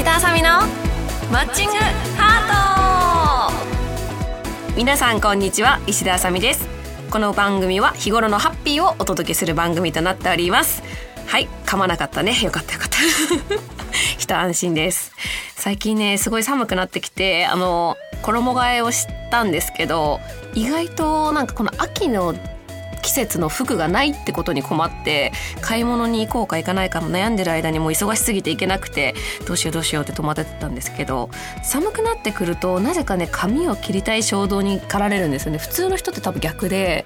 石田あさみのマッチングハート。皆さんこんにちは。石田あさみです。この番組は日頃のハッピーをお届けする番組となっております。はい。噛まなかったね。よかったよかった。一安心です。最近ねすごい寒くなってきてあの衣替えをしたんですけど意外となんかこの秋の季節の服がないってことに困って買い物に行こうか行かないかも悩んでる間にもう忙しすぎて行けなくてどうしようどうしようって戸惑ってたんですけど寒くなってくるとなぜかね髪を切りたい衝動に駆られるんですよね。普通の人って多分逆で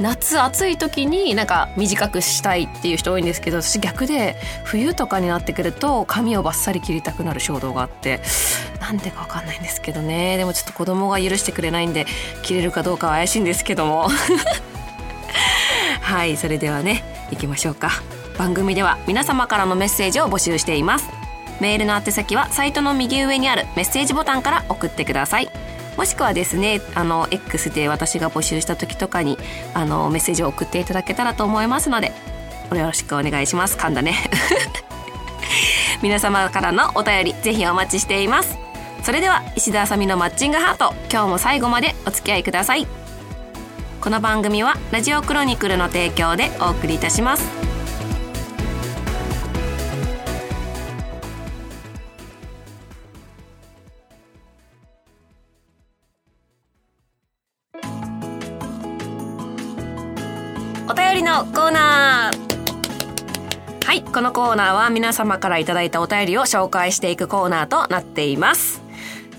夏暑い時になんか短くしたいっていう人多いんですけど私逆で冬とかになってくると髪をバッサリ切りたくなる衝動があってなんでかわかんないんですけどね。でもちょっと子供が許してくれないんで切れるかどうかは怪しいんですけども。はいそれではね行きましょうか。番組では皆様からのメッセージを募集しています。メールの宛先はサイトの右上にあるメッセージボタンから送ってください。もしくはですねあの X で私が募集した時とかにあのメッセージを送っていただけたらと思いますのでよろしくお願いします。噛んだね。皆様からのお便りぜひお待ちしています。それでは石田あさみのマッチングハート今日も最後までお付き合いください。この番組はラジオクロニクルの提供でお送りいたします。お便りのコーナー。はいこのコーナーは皆様からいただいたお便りを紹介していくコーナーとなっています。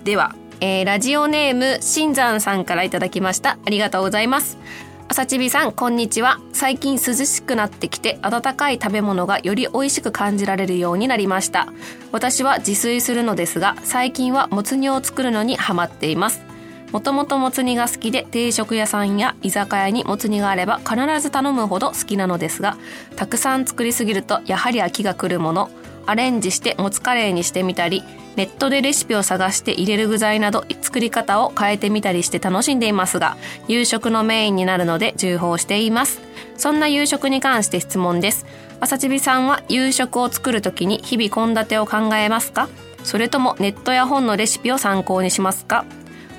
ではえー、ラジオネーム、新山さんからいただきました。ありがとうございます。朝ちびさん、こんにちは。最近涼しくなってきて、温かい食べ物がより美味しく感じられるようになりました。私は自炊するのですが、最近はもつ煮を作るのにハマっています。もともともつ煮が好きで、定食屋さんや居酒屋にもつ煮があれば必ず頼むほど好きなのですが、たくさん作りすぎるとやはり飽きが来るもの、アレンジしてもつカレーにしてみたり、ネットでレシピを探して入れる具材など作り方を変えてみたりして楽しんでいますが、夕食のメインになるので重宝しています。そんな夕食に関して質問です。朝ちびさんは夕食を作るときに日々献立を考えますか？それともネットや本のレシピを参考にしますか？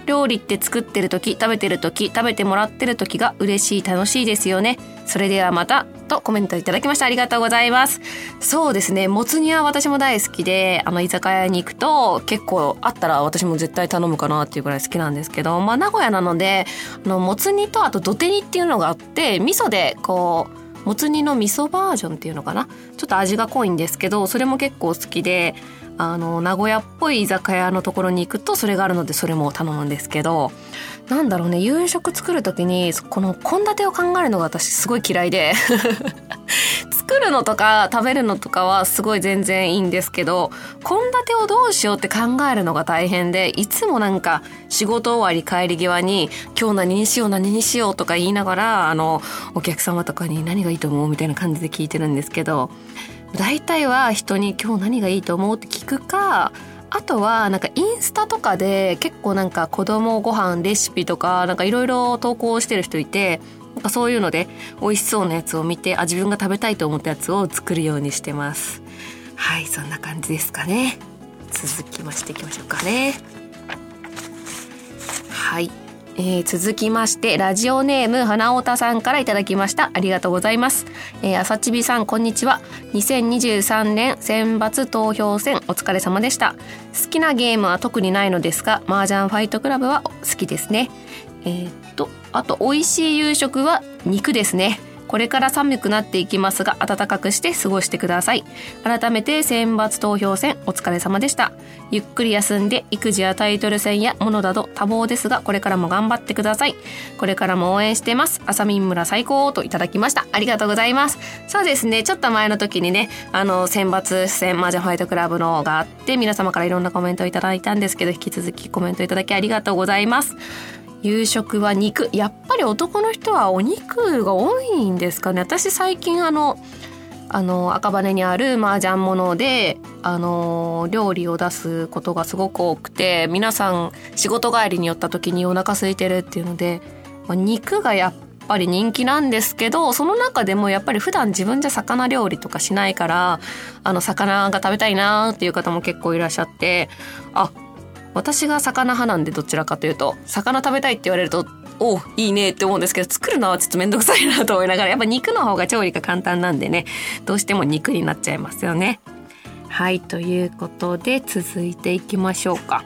料理って作ってる時食べてる時食べてもらってる時が嬉しい楽しいですよねそれではまたとコメントいただきましたありがとうございます。そうですねもつ煮は私も大好きであの居酒屋に行くと結構あったら私も絶対頼むかなっていうぐらい好きなんですけどまあ名古屋なのであのもつ煮とあと土手煮っていうのがあって味噌でこうもつ煮の味噌バージョンっていうのかな？ちょっと味が濃いんですけどそれも結構好きであの名古屋っぽい居酒屋のところに行くとそれがあるのでそれも頼むんですけどなんだろうね夕食作る時にこの献立を考えるのが私すごい嫌いで 作るのとか食べるのとかはすごい全然いいんですけど献立をどうしようって考えるのが大変でいつもなんか仕事終わり帰り際に今日何にしよう何にしようとか言いながらあのお客様とかに何がいいと思うみたいな感じで聞いてるんですけど大体は人に今日何がいいと思うって聞くかあとはなんかインスタとかで結構なんか子供ご飯レシピとかなんかいろいろ投稿してる人いてなんかそういうので美味しそうなやつを見てあ自分が食べたいと思ったやつを作るようにしてます。はいそんな感じですかね。続きましていきましょうかね。はい。えー、続きまして、ラジオネーム、花太さんからいただきました。ありがとうございます。えー、朝ちびさん、こんにちは。2023年選抜投票戦、お疲れ様でした。好きなゲームは特にないのですが、麻雀ファイトクラブは好きですね。えー、っと、あと、美味しい夕食は肉ですね。これから寒くなっていきますが暖かくして過ごしてください。改めて選抜投票戦お疲れ様でした。ゆっくり休んで育児やタイトル戦やものなど多忙ですがこれからも頑張ってください。これからも応援してます。あさみん村最高といただきました。ありがとうございます。そうですねちょっと前の時にねあの選抜戦マージャンファイトクラブのがあって皆様からいろんなコメントをいただいたんですけど引き続きコメントいただきありがとうございます。夕食は肉。やっぱり男の人はお肉が多いんですかね。私最近あのあの赤羽にある麻雀物であの料理を出すことがすごく多くて皆さん仕事帰りに寄った時にお腹空いてるっていうので、肉がやっぱり人気なんですけどその中でもやっぱり普段自分じゃ魚料理とかしないからあの魚が食べたいなーっていう方も結構いらっしゃってあ私が魚派なんでどちらかというと魚食べたいって言われるとおいいねって思うんですけど作るのはちょっと面倒くさいなと思いながらやっぱ肉の方が調理が簡単なんでねどうしても肉になっちゃいますよね。はいということで続いていきましょうか。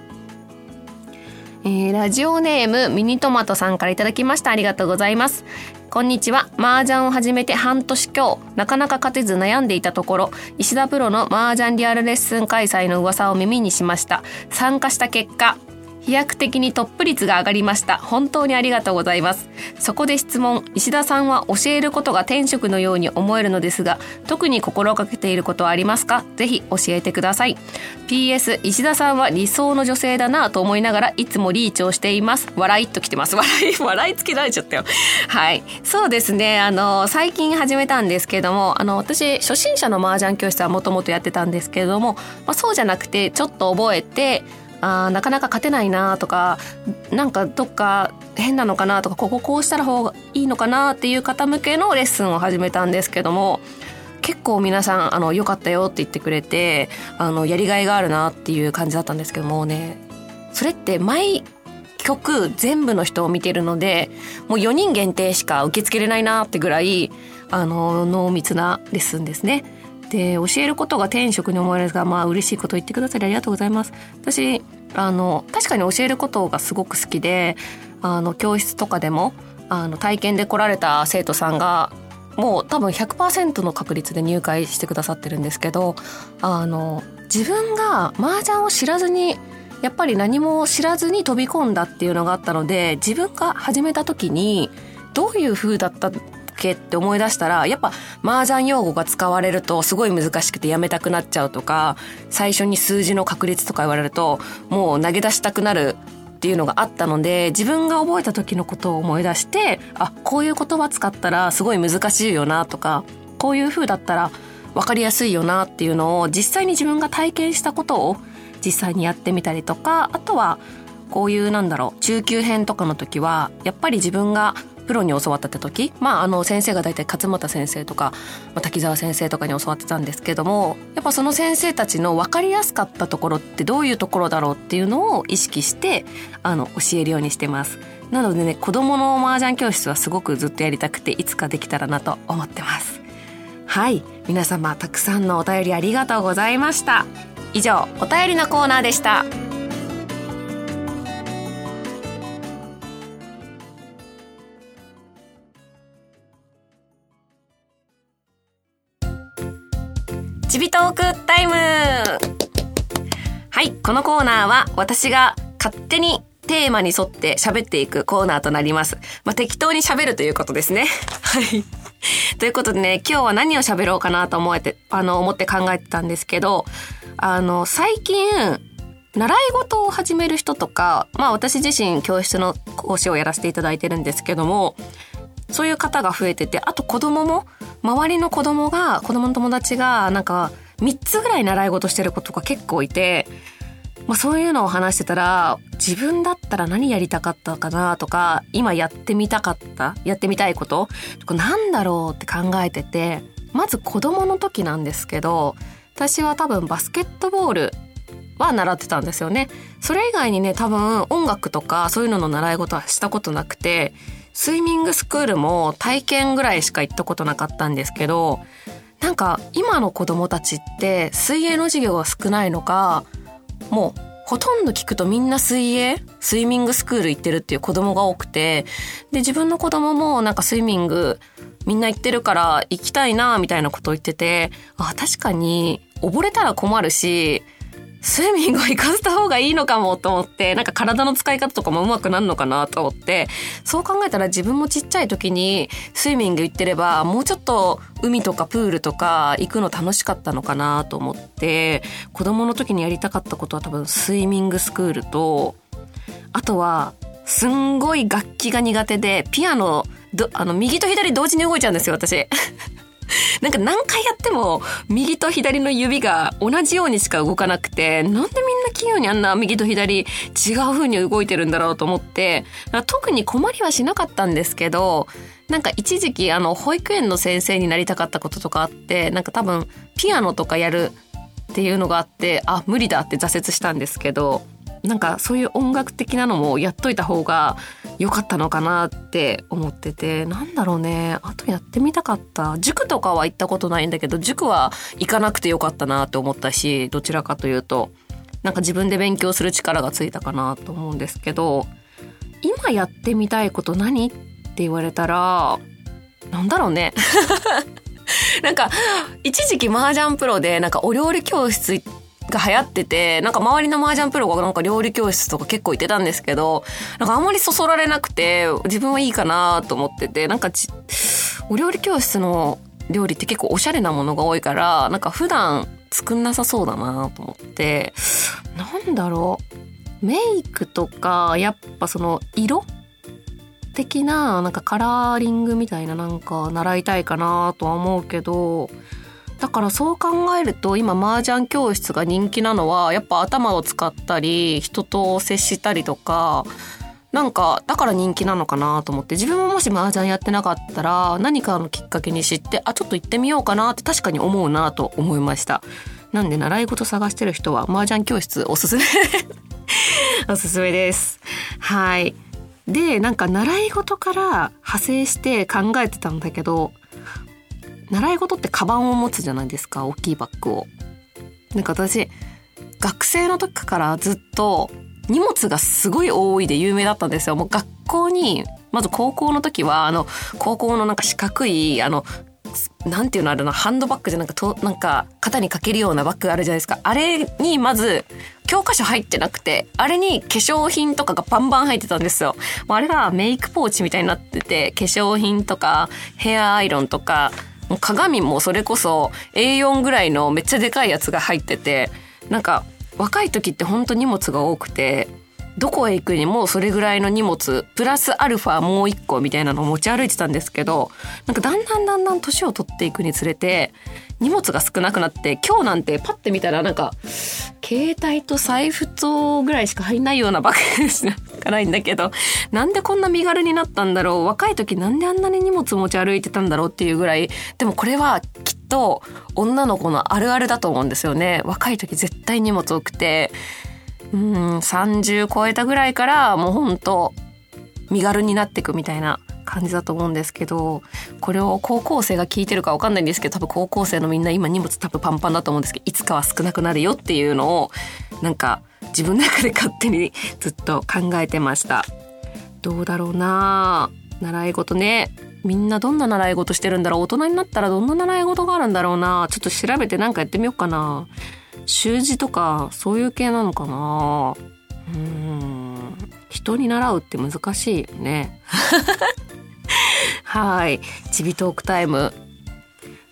えー、ラジオネームミニトマトさんから頂きました。ありがとうございます。こんにちは。麻雀を始めて半年強。なかなか勝てず悩んでいたところ。石田プロの麻雀リアルレッスン開催の噂を耳にしました。参加した結果飛躍的にトップ率が上がりました。本当にありがとうございます。そこで質問。石田さんは教えることが天職のように思えるのですが特に心がけていることはありますか？ぜひ教えてください。PS 石田さんは理想の女性だなと思いながらいつもリーチをしています。笑いっときてます。笑い笑いつけられちゃったよ。はい。そうですね。あの最近始めたんですけどもあの私初心者の麻雀教室はもともとやってたんですけれども、まあ、そうじゃなくてちょっと覚えてあなかなか勝てないなとかなんかどっか変なのかなとかこここうしたら方がいいのかなっていう方向けのレッスンを始めたんですけども結構皆さんあの良かったよって言ってくれてあのやりがいがあるなっていう感じだったんですけどもねそれって毎曲全部の人を見てるのでもう4人限定しか受け付けれないなってぐらいあの濃密なレッスンですね。で教えることが天職に思えるんですがまあ嬉しいこと言ってくださりありがとうございます。私あの確かに教えることがすごく好きであの教室とかでもあの体験で来られた生徒さんがもう多分100%の確率で入会してくださってるんですけどあの自分が麻雀を知らずにやっぱり何も知らずに飛び込んだっていうのがあったので自分が始めた時にどういう風だったけって思い出したらやっぱ麻雀用語が使われるとすごい難しくてやめたくなっちゃうとか最初に数字の確率とか言われるともう投げ出したくなるっていうのがあったので自分が覚えた時のことを思い出してあこういう言葉使ったらすごい難しいよなとかこういう風だったら分かりやすいよなっていうのを実際に自分が体験したことを実際にやってみたりとかあとはこういうなんだろう中級編とかの時はやっぱり自分がプロに教わったって時、まあ、あの先生が大体勝俣先生とか、まあ、滝沢先生とかに教わってたんですけどもやっぱその先生たちの分かりやすかったところってどういうところだろうっていうのを意識してあの教えるようにしてます。なのでね子供の麻雀教室はすごくずっとやりたくていつかできたらなと思ってます。はい皆様たくさんのお便りありがとうございました。以上お便りのコーナーでした。トークタイムはい、このコーナーは私が勝手にテーマに沿って喋っていくコーナーとなります。まあ、適当に喋るということですね。はい。ということでね、今日は何を喋ろうかなと思えて、あの、思って考えてたんですけど、あの、最近、習い事を始める人とか、まあ私自身教室の講師をやらせていただいてるんですけども、そういう方が増えてて、あと子供も、周りの子供が、子供の友達が、なんか、3つぐらい習い事してる子とか結構いて、まあそういうのを話してたら、自分だったら何やりたかったかなとか、今やってみたかった、やってみたいこととかなんだろうって考えてて、まず子供の時なんですけど、私は多分バスケットボールは習ってたんですよね。それ以外にね、多分音楽とかそういうのの習い事はしたことなくて、スイミングスクールも体験ぐらいしか行ったことなかったんですけど、なんか今の子供たちって水泳の授業が少ないのか、もうほとんど聞くとみんな水泳スイミングスクール行ってるっていう子供が多くて、で、自分の子供もなんかスイミングみんな行ってるから行きたいなみたいなことを言ってて、あ、確かに溺れたら困るし、スイミングを活かした方がいいのかもと思って、なんか体の使い方とかも上手くなるのかなと思って、そう考えたら自分もちっちゃい時にスイミング行ってれば、もうちょっと海とかプールとか行くの楽しかったのかなと思って、子供の時にやりたかったことは多分スイミングスクールと、あとは、すんごい楽器が苦手で、ピアノ、あの、右と左同時に動いちゃうんですよ、私。なんか何回やっても右と左の指が同じようにしか動かなくて、なんでみんな器用にあんな右と左違う風に動いてるんだろうと思って、特に困りはしなかったんですけど、なんか一時期あの保育園の先生になりたかったこととかあって、なんか多分ピアノとかやるっていうのがあって、あ、無理だって挫折したんですけど、なんかそういう音楽的なのもやっといた方が良かったのかなって思っててなんだろうね。あとやってみたかった。塾とかは行ったことないんだけど塾は行かなくてよかったなって思ったしどちらかというとなんか自分で勉強する力がついたかなと思うんですけど今やってみたいこと何って言われたらなんだろうね。なんか一時期麻雀プロでなんかお料理教室行ってが流行ってて、なんか周りの麻雀プロがなんか料理教室とか結構行ってたんですけど、なんかあんまりそそられなくて、自分はいいかなと思ってて、なんかちお料理教室の料理って結構おしゃれなものが多いから、なんか普段作んなさそうだなと思って、なんだろう。メイクとか、やっぱその色？的な、なんかカラーリングみたいななんか習いたいかなとは思うけど、だからそう考えると今麻雀教室が人気なのはやっぱ頭を使ったり人と接したりとかなんかだから人気なのかなと思って自分ももし麻雀やってなかったら何かのきっかけに知ってあちょっと行ってみようかなって確かに思うなと思いました。なんで習い事探してる人は麻雀教室おすすめ。おすすめです。はい。でなんか習い事から派生して考えてたんだけど習い事ってカバンを持つじゃないですか大きいバッグを。なんか私学生の時からずっと荷物がすごい多いで有名だったんですよ。もう学校にまず高校の時はあの高校のなんか四角いあのなんていうのあるのハンドバッグじゃなんかとなんか肩にかけるようなバッグあるじゃないですか。あれにまず教科書入ってなくて、あれに化粧品とかがバンバン入ってたんですよもう。あれがメイクポーチみたいになってて、化粧品とかヘアアイロンとか鏡もそれこそ A4 ぐらいのめっちゃでかいやつが入っててなんか若い時って本当荷物が多くてどこへ行くにもそれぐらいの荷物プラスアルファもう一個みたいなのを持ち歩いてたんですけどなんかだんだんだんだん年を取っていくにつれて荷物が少なくなって今日なんてパッて見たらなんか携帯と財布とぐらいしか入んないようなバッグしかないんだけどなんでこんな身軽になったんだろう若い時なんであんなに荷物持ち歩いてたんだろうっていうぐらいでもこれはきっと女の子のあるあるだと思うんですよね。若い時絶対荷物多くてうん30超えたぐらいからもうほんと身軽になってくみたいな感じだと思うんですけどこれを高校生が聞いてるか分かんないんですけど多分高校生のみんな今荷物多分パンパンだと思うんですけどいつかは少なくなるよっていうのをなんか自分の中で勝手にずっと考えてました。どうだろうな習い事ね。みんなどんな習い事してるんだろう。大人になったらどんな習い事があるんだろうなちょっと調べてなんかやってみようかな習字とかそういう系なのかな？うん。人に習うって難しいよね。はい。ちびトークタイム。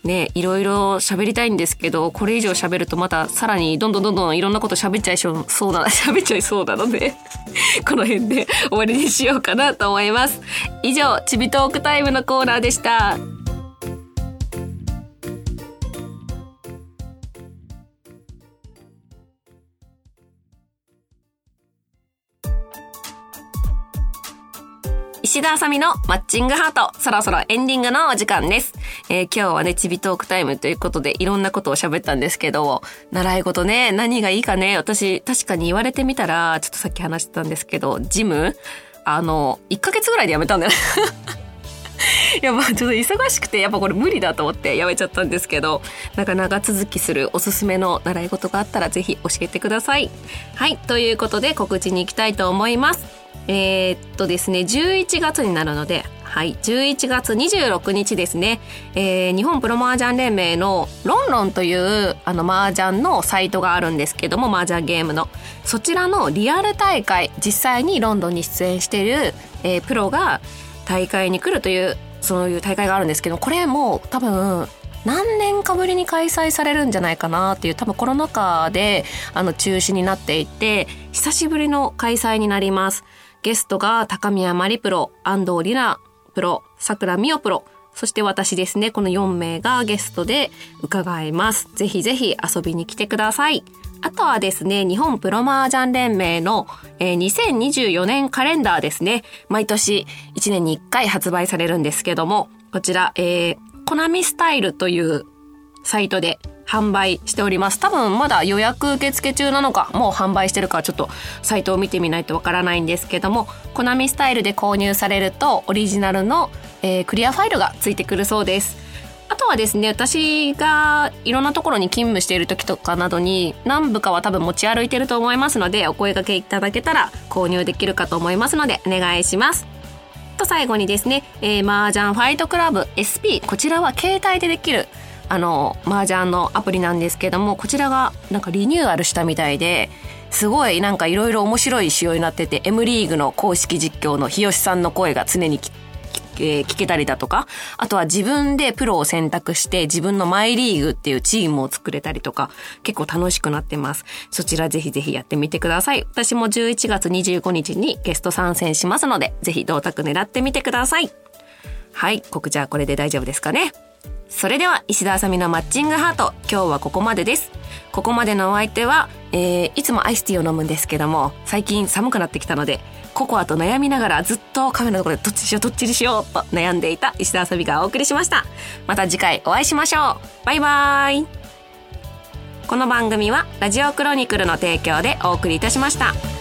ねいろいろ喋りたいんですけどこれ以上喋るとまたさらにどんどんどんどんいろんなこと喋っちゃいそうな 喋っちゃいそうなので この辺で終わりにしようかなと思います。以上ちびトークタイムのコーナーでした。石田あさみのマッチングハート、そろそろエンディングのお時間です。えー、今日はね、ちびトークタイムということでいろんなことを喋ったんですけど、習い事ね、何がいいかね、私確かに言われてみたら、ちょっとさっき話してたんですけど、ジムあの、1ヶ月ぐらいで辞めたんだよねい やまあちょっと忙しくてやっぱこれ無理だと思ってやめちゃったんですけどなんか長続きするおすすめの習い事があったらぜひ教えてください。はいということで告知に行きたいと思います。えー、っとですね、11月になるので、はい、11月26日ですね、えー、日本プロ麻雀連盟のロンロンというあの麻雀のサイトがあるんですけども、麻雀ゲームの。そちらのリアル大会、実際にロンドンに出演している、えー、プロが大会に来るという、そういう大会があるんですけど、これも多分、何年かぶりに開催されるんじゃないかなっていう多分コロナ禍であの中止になっていて久しぶりの開催になります。ゲストが高宮まりプロ、安藤里奈プロ、桜美代プロ、そして私ですね、この4名がゲストで伺います。ぜひぜひ遊びに来てください。あとはですね、日本プロ麻雀連盟の、えー、2024年カレンダーですね。毎年1年に1回発売されるんですけども、こちら、えー、コナミスタイルというサイトで販売しております。多分まだ予約受付中なのか、もう販売してるかちょっとサイトを見てみないとわからないんですけども、コナミスタイルで購入されるとオリジナルの、えー、クリアファイルがついてくるそうです。あとはですね、私がいろんなところに勤務している時とかなどに何部かは多分持ち歩いてると思いますので、お声掛けいただけたら購入できるかと思いますので、お願いします。と最後にですね、えー、麻雀ファイトクラブ SP、こちらは携帯でできるあの、麻雀のアプリなんですけども、こちらがなんかリニューアルしたみたいで、すごいなんかいろいろ面白い仕様になってて、M リーグの公式実況の日吉さんの声が常にえー、聞けたりだとか、あとは自分でプロを選択して自分のマイリーグっていうチームを作れたりとか、結構楽しくなってます。そちらぜひぜひやってみてください。私も11月25日にゲスト参戦しますので、ぜひ銅卓狙ってみてください。はい、告知はこれで大丈夫ですかね。それでは石田あさみのマッチングハート、今日はここまでです。ここまでのお相手は、えー、いつもアイスティーを飲むんですけども、最近寒くなってきたので、ココアと悩みながらずっとカメラのところでどっちにしようどっちにしようと悩んでいた石田あさみがお送りしました。また次回お会いしましょう。バイバーイ。この番組はラジオクロニクルの提供でお送りいたしました。